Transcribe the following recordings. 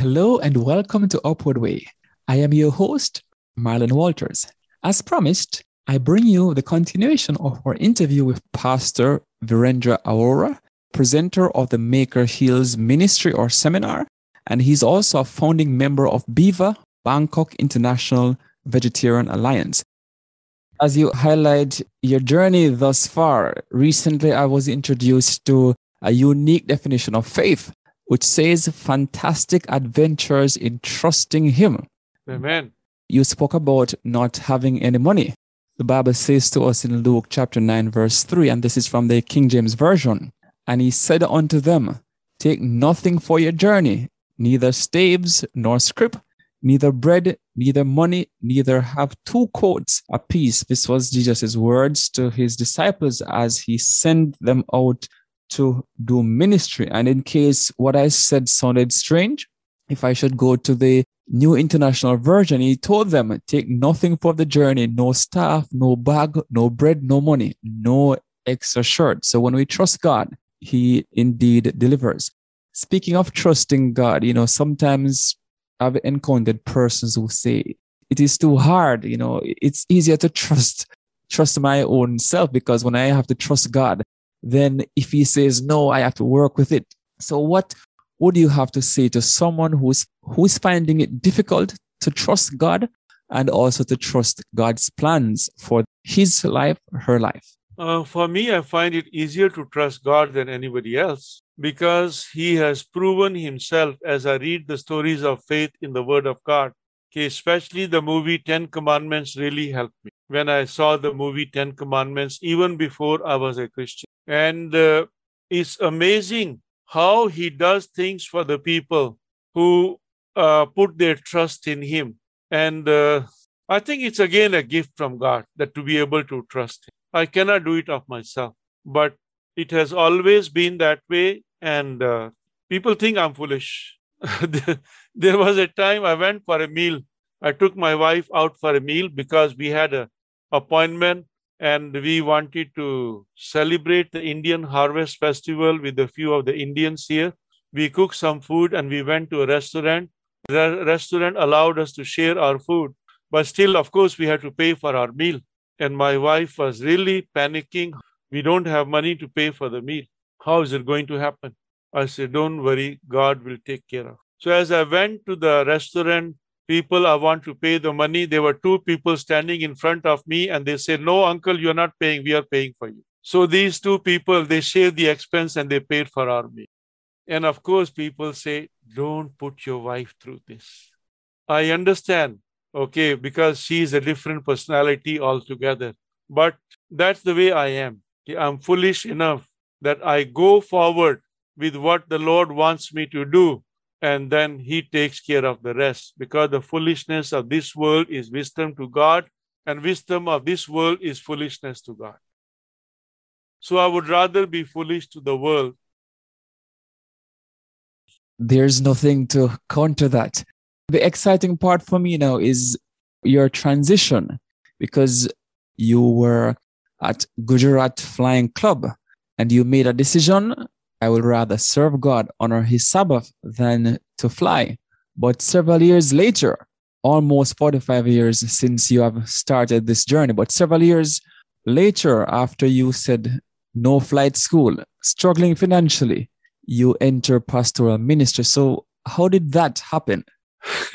Hello and welcome to Upward Way. I am your host, Marlon Walters. As promised, I bring you the continuation of our interview with Pastor Virendra Arora, presenter of the Maker Heals Ministry or Seminar, and he's also a founding member of BIVA, Bangkok International Vegetarian Alliance. As you highlight your journey thus far, recently I was introduced to a unique definition of faith which says fantastic adventures in trusting Him. Amen. You spoke about not having any money. The Bible says to us in Luke chapter 9, verse 3, and this is from the King James Version. And he said unto them, Take nothing for your journey, neither staves nor scrip, neither bread, neither money, neither have two coats apiece. This was Jesus' words to his disciples as he sent them out to do ministry. And in case what I said sounded strange, if I should go to the New International Version, he told them, take nothing for the journey, no staff, no bag, no bread, no money, no extra shirt. So when we trust God, he indeed delivers. Speaking of trusting God, you know, sometimes I've encountered persons who say it is too hard. You know, it's easier to trust, trust my own self because when I have to trust God, then if he says no, I have to work with it. So what would you have to say to someone who's who's finding it difficult to trust God and also to trust God's plans for his life, her life? Uh, for me, I find it easier to trust God than anybody else because He has proven Himself as I read the stories of faith in the Word of God. Okay, especially the movie Ten Commandments really helped me when I saw the movie Ten Commandments, even before I was a Christian. And uh, it's amazing how he does things for the people who uh, put their trust in him. And uh, I think it's again a gift from God that to be able to trust him. I cannot do it of myself, but it has always been that way. And uh, people think I'm foolish. there was a time I went for a meal. I took my wife out for a meal because we had an appointment and we wanted to celebrate the Indian Harvest Festival with a few of the Indians here. We cooked some food and we went to a restaurant. The restaurant allowed us to share our food, but still, of course, we had to pay for our meal. And my wife was really panicking. We don't have money to pay for the meal. How is it going to happen? I said, Don't worry, God will take care of. So as I went to the restaurant people I want to pay the money. There were two people standing in front of me and they said, No, uncle, you're not paying. We are paying for you. So these two people, they shared the expense and they paid for our meal. And of course, people say, Don't put your wife through this. I understand, okay, because she's a different personality altogether. But that's the way I am. I'm foolish enough that I go forward with what the Lord wants me to do and then he takes care of the rest because the foolishness of this world is wisdom to God and wisdom of this world is foolishness to God. So I would rather be foolish to the world. There's nothing to counter that. The exciting part for me now is your transition because you were at Gujarat Flying Club and you made a decision I would rather serve God, honor his Sabbath than to fly. But several years later, almost 45 years since you have started this journey, but several years later, after you said no flight school, struggling financially, you enter pastoral ministry. So, how did that happen?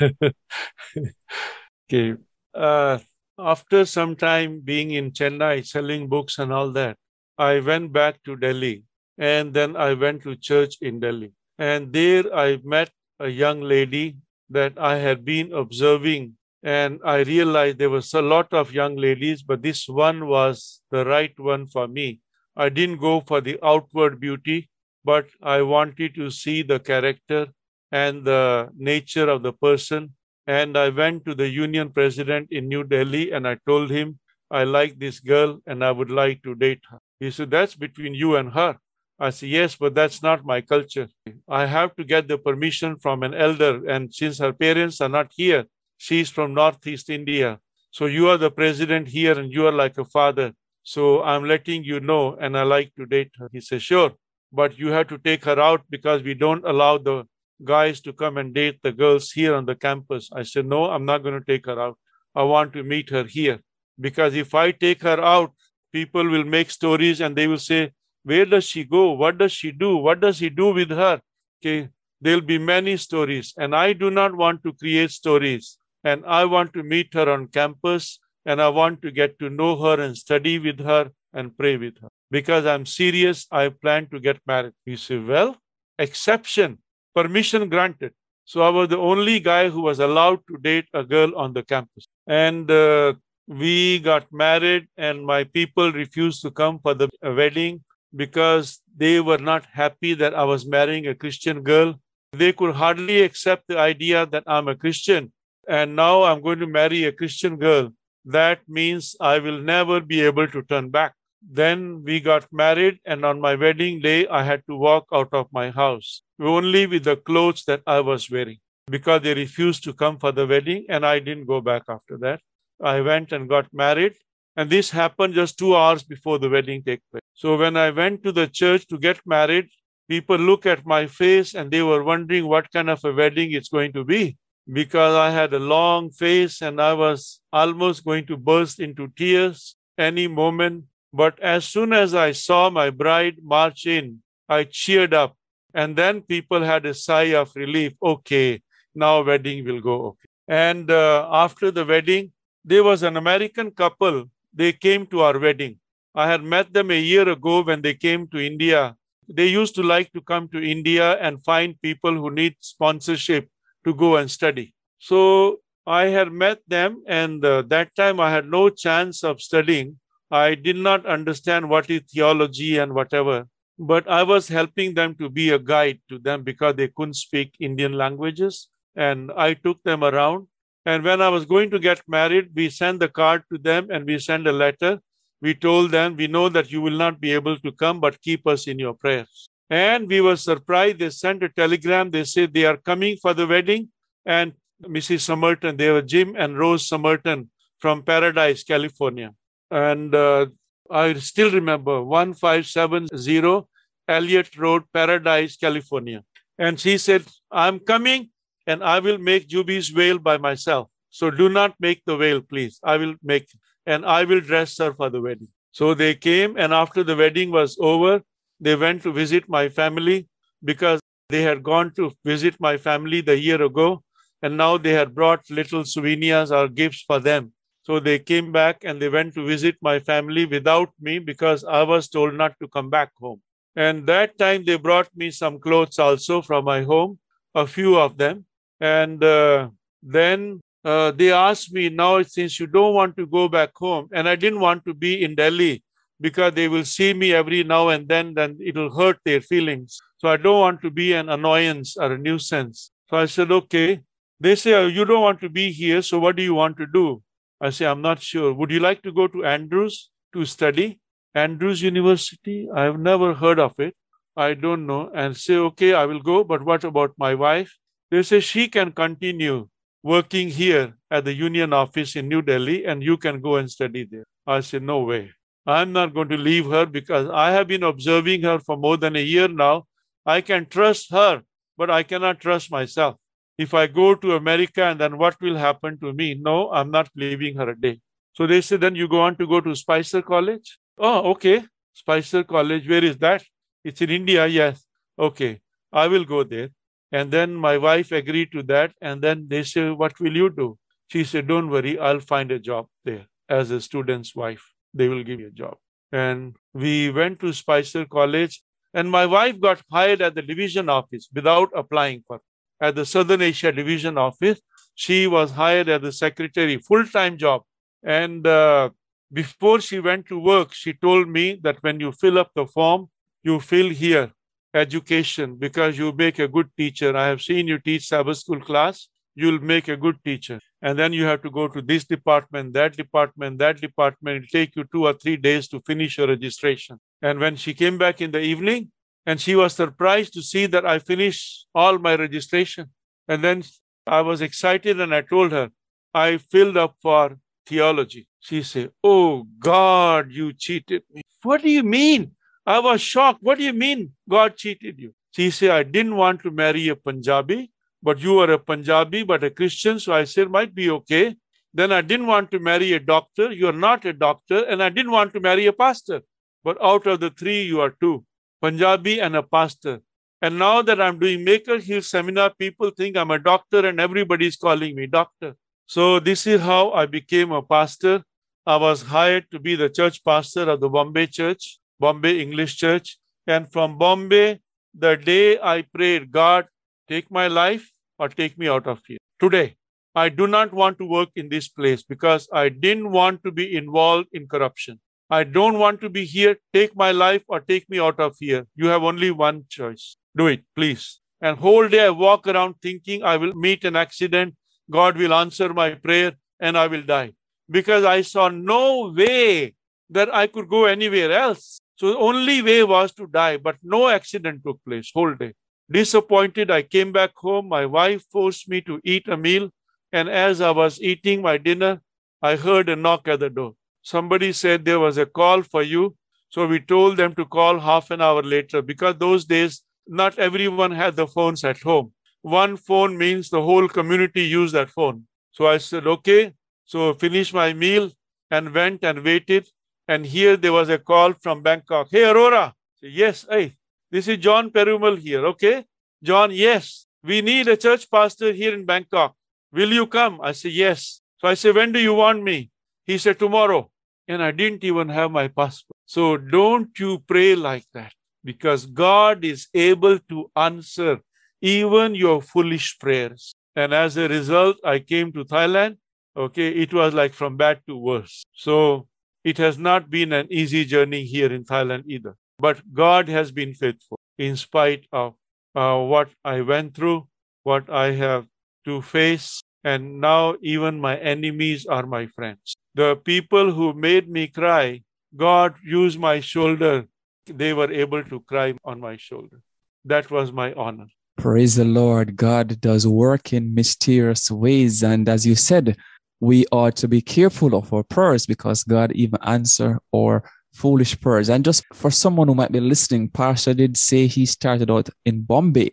okay. Uh, after some time being in Chennai, selling books and all that, I went back to Delhi and then I went to church in Delhi. And there I met a young lady that I had been observing. And I realized there was a lot of young ladies, but this one was the right one for me. I didn't go for the outward beauty, but I wanted to see the character and the nature of the person. And I went to the union president in New Delhi and I told him, I like this girl and I would like to date her. He said, That's between you and her. I said, Yes, but that's not my culture. I have to get the permission from an elder. And since her parents are not here, she's from Northeast India. So you are the president here and you are like a father. So I'm letting you know and I like to date her. He says, Sure, but you have to take her out because we don't allow the guys to come and date the girls here on the campus. I said, No, I'm not going to take her out. I want to meet her here. Because if I take her out, people will make stories and they will say, Where does she go? What does she do? What does he do with her? Okay, there'll be many stories. And I do not want to create stories. And I want to meet her on campus and I want to get to know her and study with her and pray with her. Because I'm serious, I plan to get married. You say, Well, exception permission granted. So I was the only guy who was allowed to date a girl on the campus. And uh, we got married, and my people refused to come for the wedding because they were not happy that I was marrying a Christian girl. They could hardly accept the idea that I'm a Christian, and now I'm going to marry a Christian girl. That means I will never be able to turn back. Then we got married, and on my wedding day, I had to walk out of my house only with the clothes that I was wearing because they refused to come for the wedding, and I didn't go back after that. I went and got married, and this happened just two hours before the wedding take place. So when I went to the church to get married, people look at my face and they were wondering what kind of a wedding it's going to be because I had a long face and I was almost going to burst into tears any moment. But as soon as I saw my bride march in, I cheered up. And then people had a sigh of relief. Okay, now wedding will go okay. And uh, after the wedding, there was an American couple. They came to our wedding. I had met them a year ago when they came to India. They used to like to come to India and find people who need sponsorship to go and study. So I had met them, and uh, that time I had no chance of studying. I did not understand what is theology and whatever, but I was helping them to be a guide to them because they couldn't speak Indian languages. And I took them around. And when I was going to get married, we sent the card to them and we sent a letter. We told them, We know that you will not be able to come, but keep us in your prayers. And we were surprised. They sent a telegram. They said they are coming for the wedding. And Mrs. Somerton, they were Jim and Rose Somerton from Paradise, California. And uh, I still remember 1570 Elliott Road, Paradise, California. And she said, I'm coming and I will make Juby's veil by myself. So do not make the veil, please. I will make, and I will dress her for the wedding. So they came, and after the wedding was over, they went to visit my family because they had gone to visit my family the year ago, and now they had brought little souvenirs or gifts for them. So they came back and they went to visit my family without me because I was told not to come back home. And that time they brought me some clothes also from my home, a few of them. And uh, then uh, they asked me now, since you don't want to go back home, and I didn't want to be in Delhi because they will see me every now and then, then it'll hurt their feelings. So I don't want to be an annoyance or a nuisance. So I said, okay. They say, oh, you don't want to be here, so what do you want to do? I say, I'm not sure. Would you like to go to Andrews to study? Andrews University? I've never heard of it. I don't know. And say, okay, I will go, but what about my wife? They say she can continue working here at the union office in New Delhi and you can go and study there. I said, no way. I'm not going to leave her because I have been observing her for more than a year now. I can trust her, but I cannot trust myself. If I go to America and then what will happen to me? No, I'm not leaving her a day. So they said, then you go on to go to Spicer College? Oh, okay. Spicer College, where is that? It's in India, yes. Okay, I will go there. And then my wife agreed to that. And then they say, What will you do? She said, Don't worry, I'll find a job there as a student's wife. They will give you a job. And we went to Spicer College, and my wife got hired at the division office without applying for at the Southern Asia division office. She was hired as a secretary, full time job. And uh, before she went to work, she told me that when you fill up the form, you fill here education because you make a good teacher. I have seen you teach Sabbath school class. You'll make a good teacher. And then you have to go to this department, that department, that department. It'll take you two or three days to finish your registration. And when she came back in the evening, and she was surprised to see that I finished all my registration. And then I was excited and I told her, I filled up for theology. She said, Oh God, you cheated me. What do you mean? I was shocked. What do you mean God cheated you? She said, I didn't want to marry a Punjabi, but you are a Punjabi, but a Christian. So I said, might be okay. Then I didn't want to marry a doctor. You're not a doctor. And I didn't want to marry a pastor. But out of the three, you are two Punjabi and a pastor. And now that I'm doing Maker Heal seminar, people think I'm a doctor and everybody's calling me doctor. So this is how I became a pastor. I was hired to be the church pastor of the Bombay church. Bombay English Church. And from Bombay, the day I prayed, God, take my life or take me out of here. Today, I do not want to work in this place because I didn't want to be involved in corruption. I don't want to be here. Take my life or take me out of here. You have only one choice. Do it, please. And whole day I walk around thinking I will meet an accident. God will answer my prayer and I will die because I saw no way that I could go anywhere else. So the only way was to die, but no accident took place whole day. Disappointed, I came back home. My wife forced me to eat a meal. And as I was eating my dinner, I heard a knock at the door. Somebody said there was a call for you. So we told them to call half an hour later because those days, not everyone had the phones at home. One phone means the whole community used that phone. So I said, okay. So finished my meal and went and waited. And here there was a call from Bangkok. Hey, Arora. Yes, hey, this is John Perumal here. Okay. John, yes, we need a church pastor here in Bangkok. Will you come? I said, yes. So I said, when do you want me? He said, tomorrow. And I didn't even have my passport. So don't you pray like that because God is able to answer even your foolish prayers. And as a result, I came to Thailand. Okay, it was like from bad to worse. So it has not been an easy journey here in Thailand either. But God has been faithful in spite of uh, what I went through, what I have to face. And now even my enemies are my friends. The people who made me cry, God used my shoulder. They were able to cry on my shoulder. That was my honor. Praise the Lord. God does work in mysterious ways. And as you said, we ought to be careful of our prayers because God even answer our foolish prayers. And just for someone who might be listening, Pastor did say he started out in Bombay,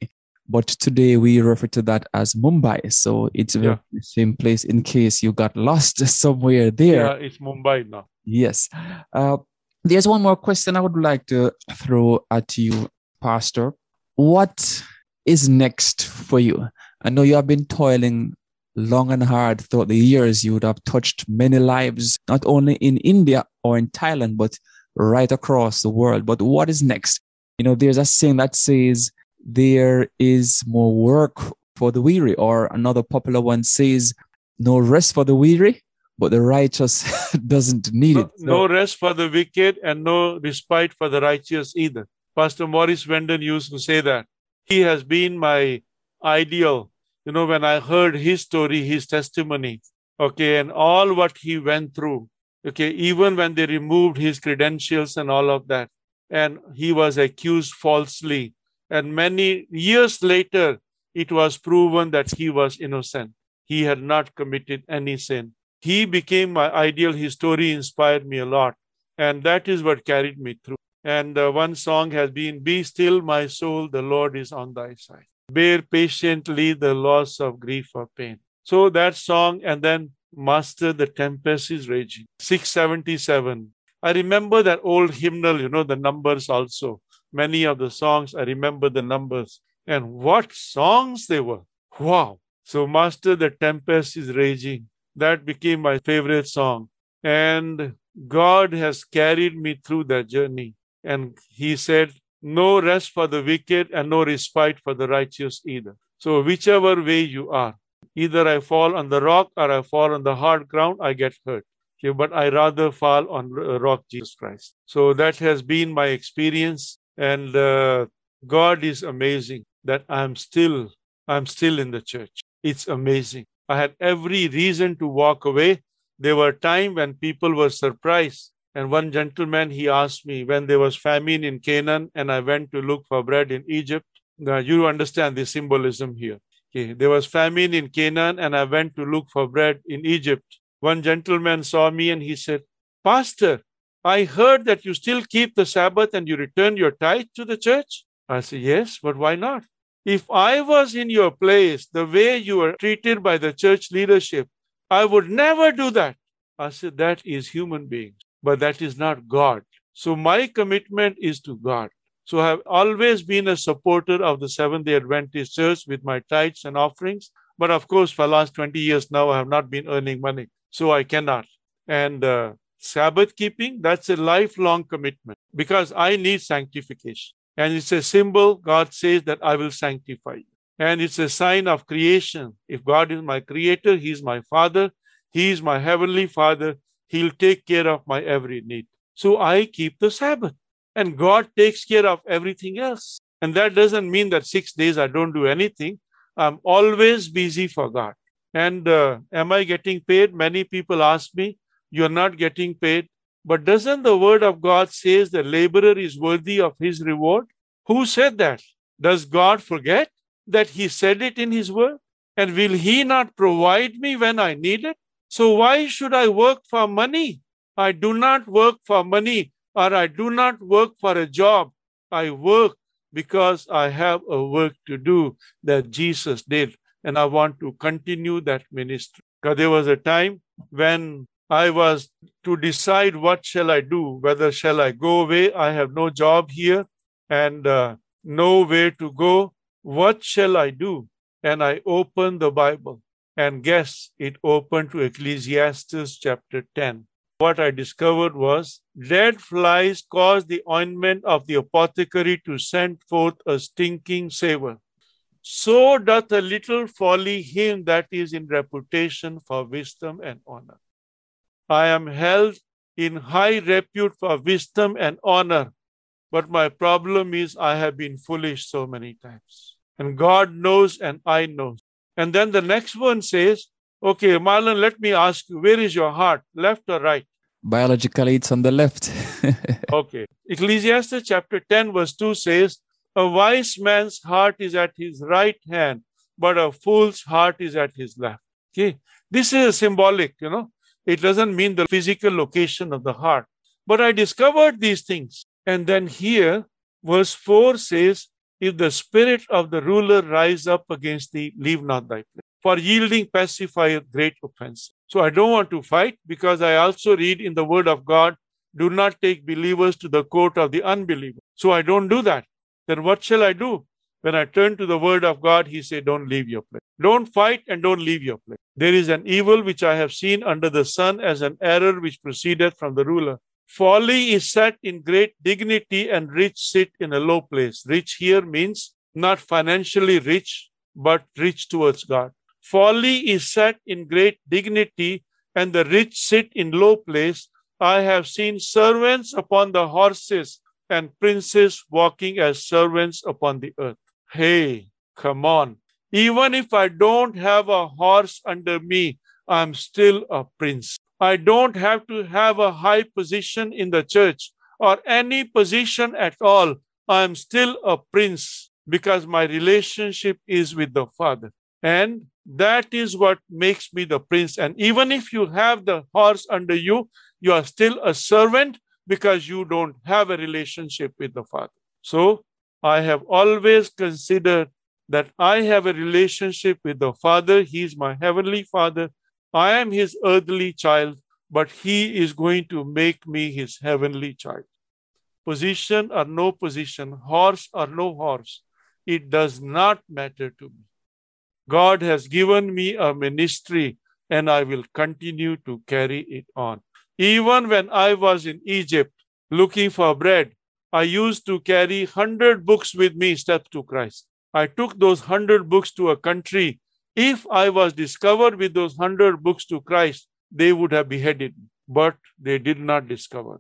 but today we refer to that as Mumbai. So it's yeah. the same place in case you got lost somewhere there. Yeah, it's Mumbai now. Yes. Uh, there's one more question I would like to throw at you, Pastor. What is next for you? I know you have been toiling long and hard throughout the years, you would have touched many lives, not only in India or in Thailand, but right across the world. But what is next? You know, there's a saying that says, there is more work for the weary, or another popular one says, no rest for the weary, but the righteous doesn't need it. No rest for the wicked and no respite for the righteous either. Pastor Morris Venden used to say that. He has been my ideal you know, when I heard his story, his testimony, okay, and all what he went through, okay, even when they removed his credentials and all of that, and he was accused falsely. And many years later, it was proven that he was innocent. He had not committed any sin. He became my ideal. His story inspired me a lot. And that is what carried me through. And uh, one song has been, Be still, my soul, the Lord is on thy side bear patiently the loss of grief or pain. So that song, and then Master, the tempest is raging. 677. I remember that old hymnal, you know, the numbers also. Many of the songs, I remember the numbers. And what songs they were. Wow. So, Master, the tempest is raging. That became my favorite song. And God has carried me through that journey. And He said, no rest for the wicked and no respite for the righteous either. So, whichever way you are, either I fall on the rock or I fall on the hard ground, I get hurt. Okay, but I rather fall on rock Jesus Christ. So that has been my experience. And uh, God is amazing that I'm still, I'm still in the church. It's amazing. I had every reason to walk away. There were times when people were surprised. And one gentleman, he asked me when there was famine in Canaan and I went to look for bread in Egypt. Now, you understand the symbolism here. Okay. There was famine in Canaan and I went to look for bread in Egypt. One gentleman saw me and he said, Pastor, I heard that you still keep the Sabbath and you return your tithe to the church. I said, Yes, but why not? If I was in your place, the way you were treated by the church leadership, I would never do that. I said, That is human beings, but that is not God. So my commitment is to God. So I have always been a supporter of the Seventh day Adventist Church with my tithes and offerings. But of course, for the last 20 years now, I have not been earning money. So I cannot. And uh, Sabbath keeping, that's a lifelong commitment because I need sanctification. And it's a symbol, God says that I will sanctify you. And it's a sign of creation. If God is my creator, He's my Father, He is my heavenly Father, He'll take care of my every need. So I keep the Sabbath. And God takes care of everything else. And that doesn't mean that six days I don't do anything. I'm always busy for God. And uh, am I getting paid? Many people ask me, you're not getting paid. But doesn't the word of God says the laborer is worthy of his reward? Who said that? Does God forget that he said it in his word? And will he not provide me when I need it? So why should I work for money? I do not work for money or I do not work for a job. I work because I have a work to do that Jesus did. And I want to continue that ministry. Because there was a time when I was to decide what shall I do, whether shall I go away, I have no job here and uh, no way to go. What shall I do? And I opened the Bible and guess it opened to Ecclesiastes chapter 10. What I discovered was dead flies cause the ointment of the apothecary to send forth a stinking savor. So doth a little folly him that is in reputation for wisdom and honor. I am held in high repute for wisdom and honor. But my problem is I have been foolish so many times. And God knows and I know. And then the next one says, Okay, Marlon, let me ask you, where is your heart, left or right? Biologically, it's on the left. okay. Ecclesiastes chapter 10, verse 2 says, A wise man's heart is at his right hand, but a fool's heart is at his left. Okay. This is symbolic, you know. It doesn't mean the physical location of the heart. But I discovered these things. And then here, verse 4 says, If the spirit of the ruler rise up against thee, leave not thy place. For yielding pacifieth great offense. So I don't want to fight because I also read in the word of God, do not take believers to the court of the unbeliever. So I don't do that. Then what shall I do? When I turn to the word of God, he said, Don't leave your place. Don't fight and don't leave your place. There is an evil which I have seen under the sun as an error which proceeded from the ruler. Folly is set in great dignity and rich sit in a low place. Rich here means not financially rich, but rich towards God. Folly is set in great dignity and the rich sit in low place. I have seen servants upon the horses and princes walking as servants upon the earth. Hey, come on. Even if I don't have a horse under me, I'm still a prince. I don't have to have a high position in the church or any position at all. I'm still a prince because my relationship is with the Father. And that is what makes me the prince. And even if you have the horse under you, you are still a servant because you don't have a relationship with the Father. So I have always considered that I have a relationship with the Father. He is my heavenly Father. I am his earthly child, but he is going to make me his heavenly child. Position or no position, horse or no horse, it does not matter to me. God has given me a ministry and I will continue to carry it on. Even when I was in Egypt looking for bread, I used to carry 100 books with me, steps to Christ. I took those 100 books to a country. If I was discovered with those 100 books to Christ, they would have beheaded me, but they did not discover.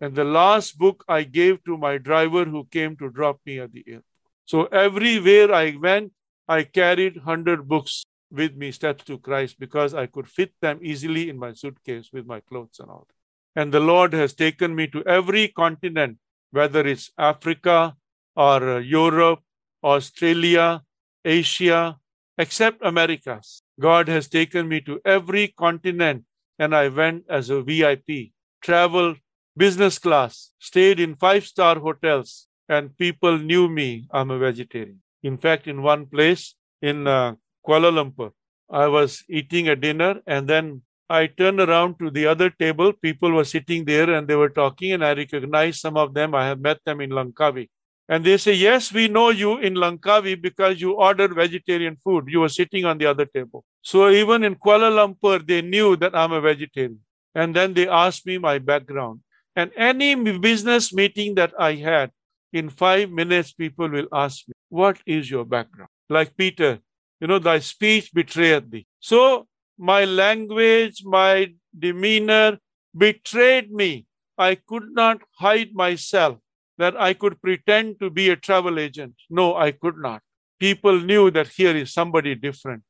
And the last book I gave to my driver who came to drop me at the airport. So everywhere I went, I carried 100 books with me, Steps to Christ, because I could fit them easily in my suitcase with my clothes and all. And the Lord has taken me to every continent, whether it's Africa or uh, Europe, Australia, Asia, except Americas. God has taken me to every continent, and I went as a VIP, traveled business class, stayed in five star hotels, and people knew me. I'm a vegetarian. In fact, in one place in uh, Kuala Lumpur, I was eating a dinner, and then I turned around to the other table. People were sitting there and they were talking, and I recognized some of them. I have met them in Langkawi. And they say, Yes, we know you in Langkawi because you ordered vegetarian food. You were sitting on the other table. So even in Kuala Lumpur, they knew that I'm a vegetarian. And then they asked me my background. And any business meeting that I had, in five minutes, people will ask me, What is your background? Like Peter, you know, thy speech betrayed thee. So my language, my demeanor betrayed me. I could not hide myself that I could pretend to be a travel agent. No, I could not. People knew that here is somebody different.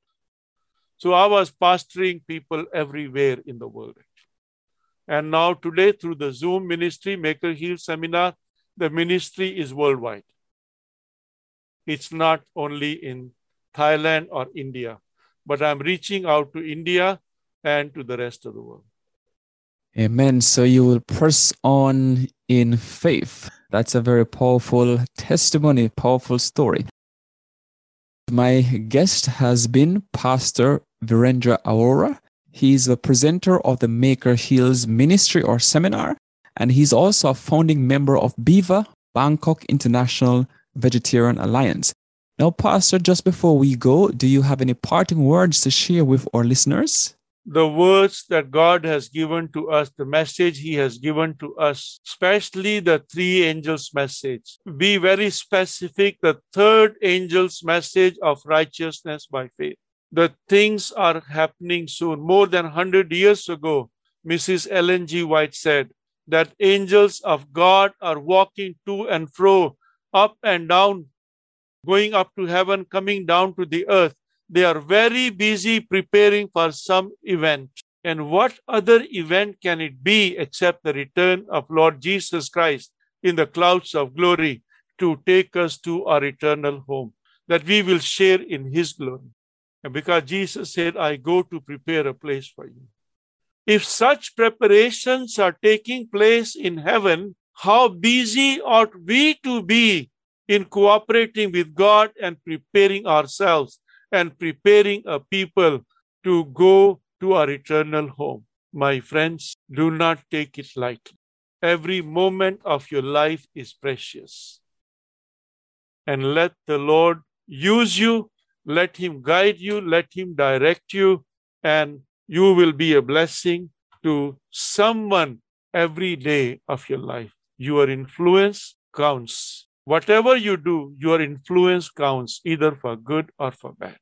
So I was pastoring people everywhere in the world. And now, today, through the Zoom ministry, Maker Heal Seminar, the ministry is worldwide. It's not only in Thailand or India, but I'm reaching out to India and to the rest of the world. Amen. So you will press on in faith. That's a very powerful testimony, powerful story. My guest has been Pastor Virendra Arora. He's a presenter of the Maker Heals Ministry or Seminar, and he's also a founding member of BIVA, Bangkok International Vegetarian Alliance. Now, Pastor, just before we go, do you have any parting words to share with our listeners? The words that God has given to us, the message He has given to us, especially the three angels' message. Be very specific. The third angel's message of righteousness by faith. The things are happening soon. More than 100 years ago, Mrs. Ellen G. White said that angels of God are walking to and fro, up and down, going up to heaven, coming down to the earth they are very busy preparing for some event. And what other event can it be except the return of Lord Jesus Christ in the clouds of glory to take us to our eternal home, that we will share in his glory? And because Jesus said, I go to prepare a place for you. If such preparations are taking place in heaven, how busy ought we to be in cooperating with God and preparing ourselves and preparing a people to go to our eternal home. My friends, do not take it lightly. Every moment of your life is precious. And let the Lord use you, let Him guide you, let Him direct you, and you will be a blessing to someone every day of your life. Your influence counts. Whatever you do, your influence counts either for good or for bad.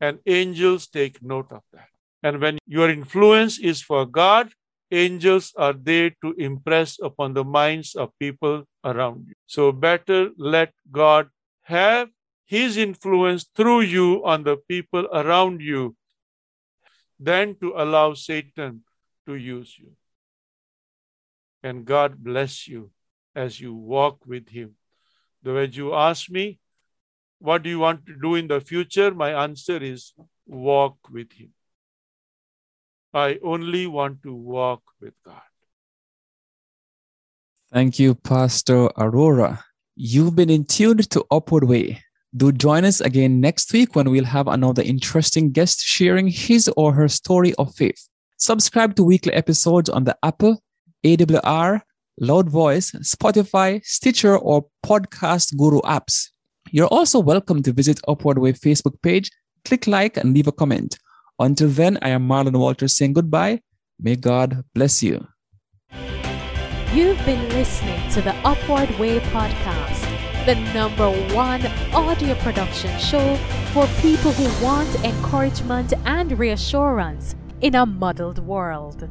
And angels take note of that. And when your influence is for God, angels are there to impress upon the minds of people around you. So better let God have his influence through you on the people around you than to allow Satan to use you. And God bless you as you walk with him. The way you ask me, what do you want to do in the future? My answer is walk with him. I only want to walk with God. Thank you, Pastor Arora. You've been in tune to Upward Way. Do join us again next week when we'll have another interesting guest sharing his or her story of faith. Subscribe to weekly episodes on the Apple, AWR, Loud Voice, Spotify, Stitcher, or Podcast Guru apps. You're also welcome to visit Upward Way Facebook page, click like, and leave a comment. Until then, I am Marlon Walters saying goodbye. May God bless you. You've been listening to the Upward Way podcast, the number one audio production show for people who want encouragement and reassurance in a muddled world.